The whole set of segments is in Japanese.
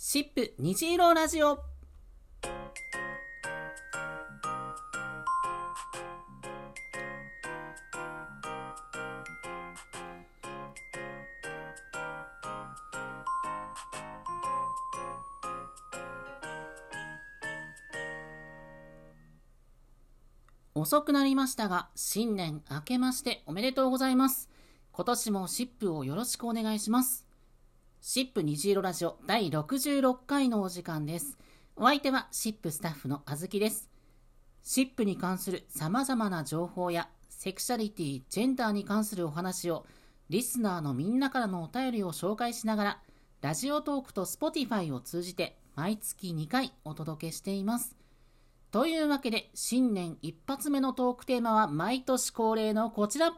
シップ虹色ラジオ遅くなりましたが、新年明けましておめでとうございます。今年もシップをよろしくお願いします。シップ虹色ラジオ第66回のお時間です。お相手はシップスタッフのあずきです。シップに関する様々な情報やセクシャリティ、ジェンダーに関するお話をリスナーのみんなからのお便りを紹介しながらラジオトークと Spotify を通じて毎月2回お届けしています。というわけで新年一発目のトークテーマは毎年恒例のこちら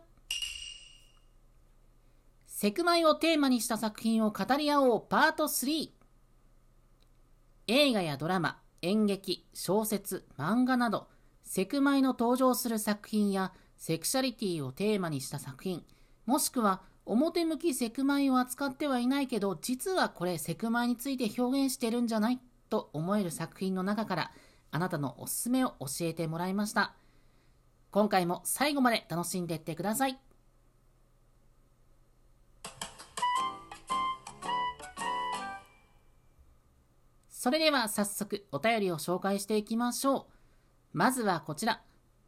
セクマイをテーマにした作品を語り合おうパート3映画やドラマ、演劇、小説、漫画などセクマイの登場する作品やセクシャリティをテーマにした作品もしくは表向きセクマイを扱ってはいないけど実はこれセクマイについて表現してるんじゃない？と思える作品の中からあなたのおすすめを教えてもらいました。今回も最後まで楽しんでいってください。それでは早速お便りを紹介していきましょう。まずはこちら。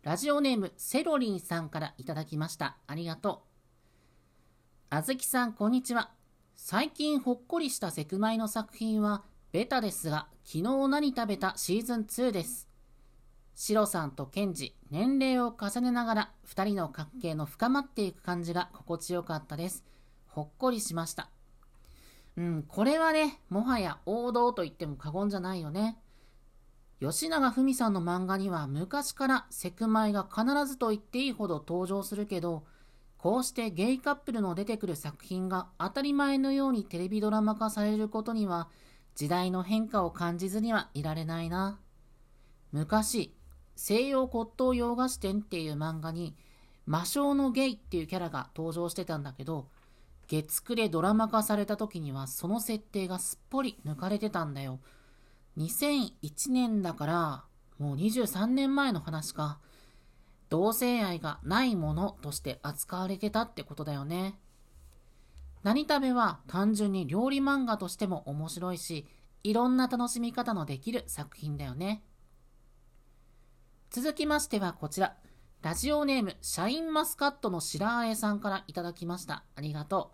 ラジオネームセロリンさんからいただきました。ありがとう。あずきさんこんにちは。最近ほっこりしたセクマイの作品はベタですが昨日何食べたシーズン2です。シロさんとケンジ年齢を重ねながら2人の関係の深まっていく感じが心地よかったです。ほっこりしました。うんこれはねもはや王道と言っても過言じゃないよね。吉永文さんの漫画には昔からセクマイが必ずと言っていいほど登場するけどこうしてゲイカップルの出てくる作品が当たり前のようにテレビドラマ化されることには時代の変化を感じずにはいられないな。昔西洋骨董洋菓子店っていう漫画に魔性のゲイっていうキャラが登場してたんだけど月9でドラマ化された時にはその設定がすっぽり抜かれてたんだよ。2001年だからもう23年前の話か。同性愛がないものとして扱われてたってことだよね。何食べは単純に料理漫画としても面白いしいろんな楽しみ方のできる作品だよね。続きましてはこちら。ラジオネームシャインマスカットの白あえさんからいただきました。ありがと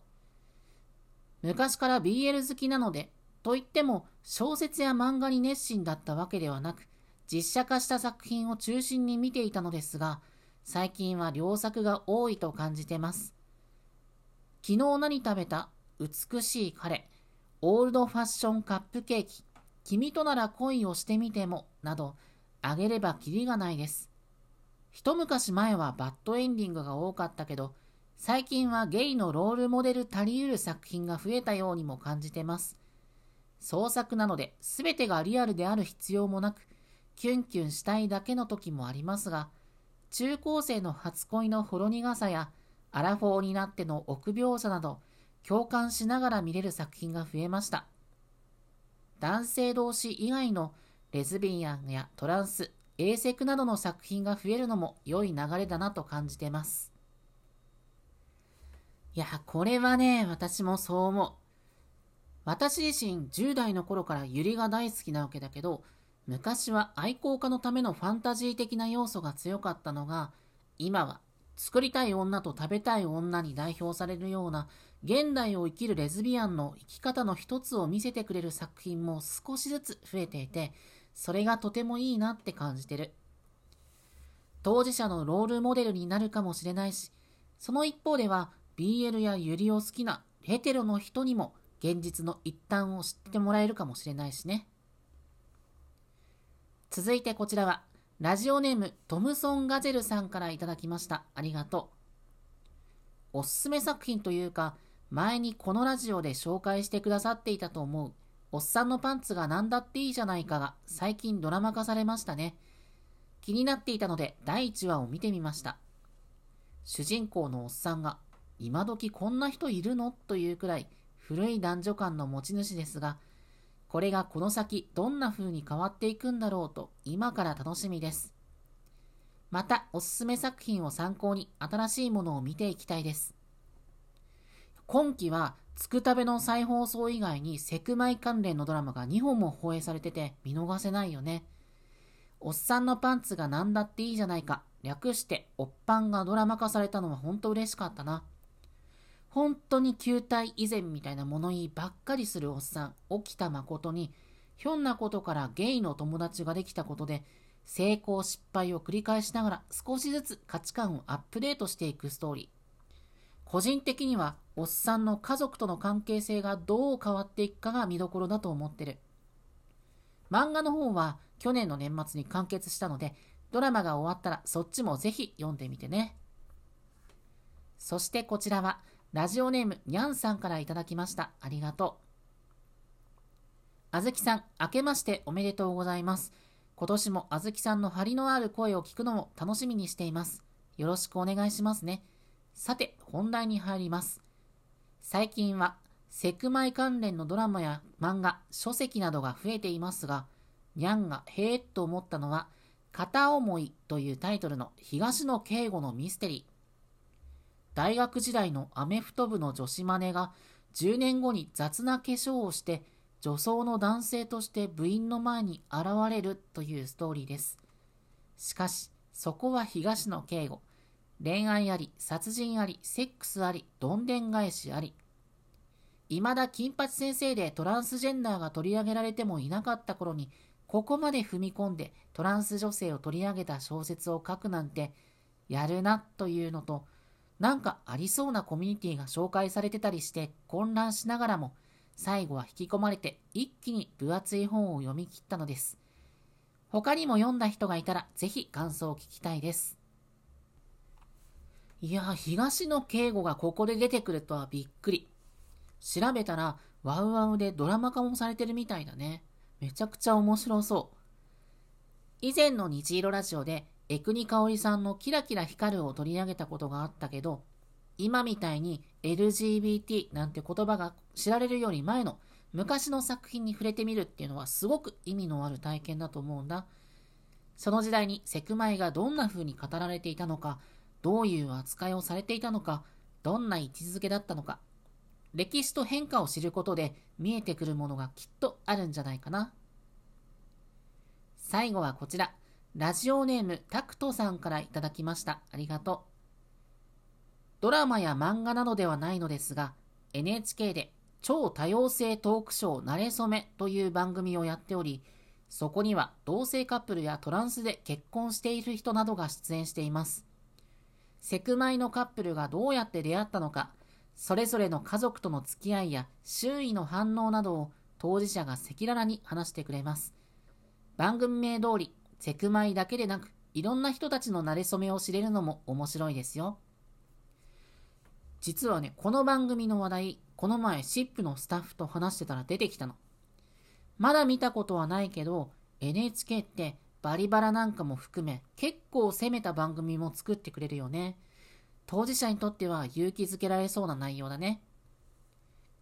う。昔から BL 好きなのでといっても小説や漫画に熱心だったわけではなく実写化した作品を中心に見ていたのですが最近は良作が多いと感じてます。昨日何食べた？美しい彼オールドファッションカップケーキ。君となら恋をしてみてもなどあげればキリがないです。一昔前はバッドエンディングが多かったけど最近はゲイのロールモデル足りうる作品が増えたようにも感じてます。創作なので全てがリアルである必要もなくキュンキュンしたいだけの時もありますが中高生の初恋のほろ苦さやアラフォーになっての臆病さなど共感しながら見れる作品が増えました。男性同士以外のレズビアンやトランスエーセクなどの作品が増えるのも良い流れだなと感じてます。いやこれはね私もそう思う。私自身10代の頃からユリが大好きなわけだけど昔は愛好家のためのファンタジー的な要素が強かったのが今は作りたい女と食べたい女に代表されるような現代を生きるレズビアンの生き方の一つを見せてくれる作品も少しずつ増えていてそれがとてもいいなって感じてる。当事者のロールモデルになるかもしれないしその一方では BL やユリを好きなヘテロの人にも現実の一端を知ってもらえるかもしれないしね。続いてこちらはラジオネームトムソンガゼルさんからいただきました。ありがとう。おすすめ作品というか前にこのラジオで紹介してくださっていたと思う。おっさんのパンツが何だっていいじゃないかが最近ドラマ化されましたね気になっていたので第1話を見てみました主人公のおっさんが今時こんな人いるのというくらい古い男女間の持ち主ですがこれがこの先どんな風に変わっていくんだろうと今から楽しみです。またおすすめ作品を参考に新しいものを見ていきたいです。今期はつくたべの再放送以外にセクマイ関連のドラマが2本も放映されてて見逃せないよね。おっさんのパンツが何だっていいじゃないか。略しておっぱんがドラマ化されたのは本当嬉しかったな。本当に球体以前みたいな物言いばっかりするおっさん、沖田誠に、ひょんなことからゲイの友達ができたことで、成功失敗を繰り返しながら少しずつ価値観をアップデートしていくストーリー。個人的には、おっさんの家族との関係性がどう変わっていくかが見どころだと思ってる。漫画の方は去年の年末に完結したので、ドラマが終わったらそっちもぜひ読んでみてね。そしてこちらは、ラジオネームにゃんさんからいただきました。ありがとう。あずきさん、明けましておめでとうございます。今年もあずきさんの張りのある声を聞くのも楽しみにしています。よろしくお願いしますね。さて、本題に入ります。最近は、セクマイ関連のドラマや漫画、書籍などが増えていますが、にゃんがへえっと思ったのは、片思いというタイトルの東野圭吾のミステリー。大学時代のアメフト部の女子マネが10年後に雑な化粧をして女装の男性として部員の前に現れるというストーリーです。しかし、そこは東野圭吾。恋愛あり、殺人あり、セックスあり、どんでん返しあり。未だ金八先生でトランスジェンダーが取り上げられてもいなかった頃に、ここまで踏み込んでトランス女性を取り上げた小説を書くなんて、やるなというのと、なんかありそうなコミュニティが紹介されてたりして混乱しながらも最後は引き込まれて一気に分厚い本を読み切ったのです。他にも読んだ人がいたらぜひ感想を聞きたいです。いや、東野圭吾がここで出てくるとはびっくり。調べたらワウワウでドラマ化もされてるみたいだね。めちゃくちゃ面白そう。以前の虹色ラジオで江国香織さんのキラキラ光るを取り上げたことがあったけど、今みたいに LGBT なんて言葉が知られるより前の昔の作品に触れてみるっていうのはすごく意味のある体験だと思うんだ。その時代にセクマイがどんな風に語られていたのか、どういう扱いをされていたのか、どんな位置づけだったのか、歴史と変化を知ることで見えてくるものがきっとあるんじゃないかな。最後はこちら。ラジオネームタクトさんからいただきました。ありがとう。ドラマや漫画などではないのですが、NHK で超多様性トークショーなれ初めという番組をやっており、そこには同性カップルやトランスで結婚している人などが出演しています。セクマイのカップルがどうやって出会ったのか、それぞれの家族との付き合いや周囲の反応などを当事者が赤裸々に話してくれます。番組名通りセクマイだけでなく、いろんな人たちの馴れ初めを知れるのも面白いですよ。実はね、この番組の話題、この前、シップのスタッフと話してたら出てきたの。まだ見たことはないけど、NHK ってバリバラなんかも含め、結構攻めた番組も作ってくれるよね。当事者にとっては勇気づけられそうな内容だね。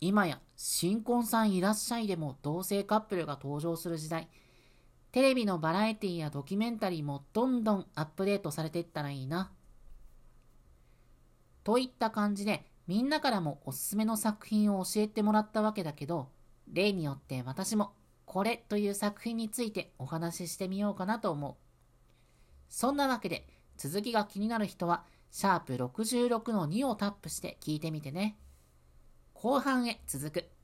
今や、新婚さんいらっしゃいでも同性カップルが登場する時代。テレビのバラエティやドキュメンタリーもどんどんアップデートされていったらいいな。といった感じで、みんなからもおすすめの作品を教えてもらったわけだけど、例によって私もこれという作品についてお話ししてみようかなと思う。そんなわけで、続きが気になる人は、シャープ66の2をタップして聞いてみてね。後半へ続く。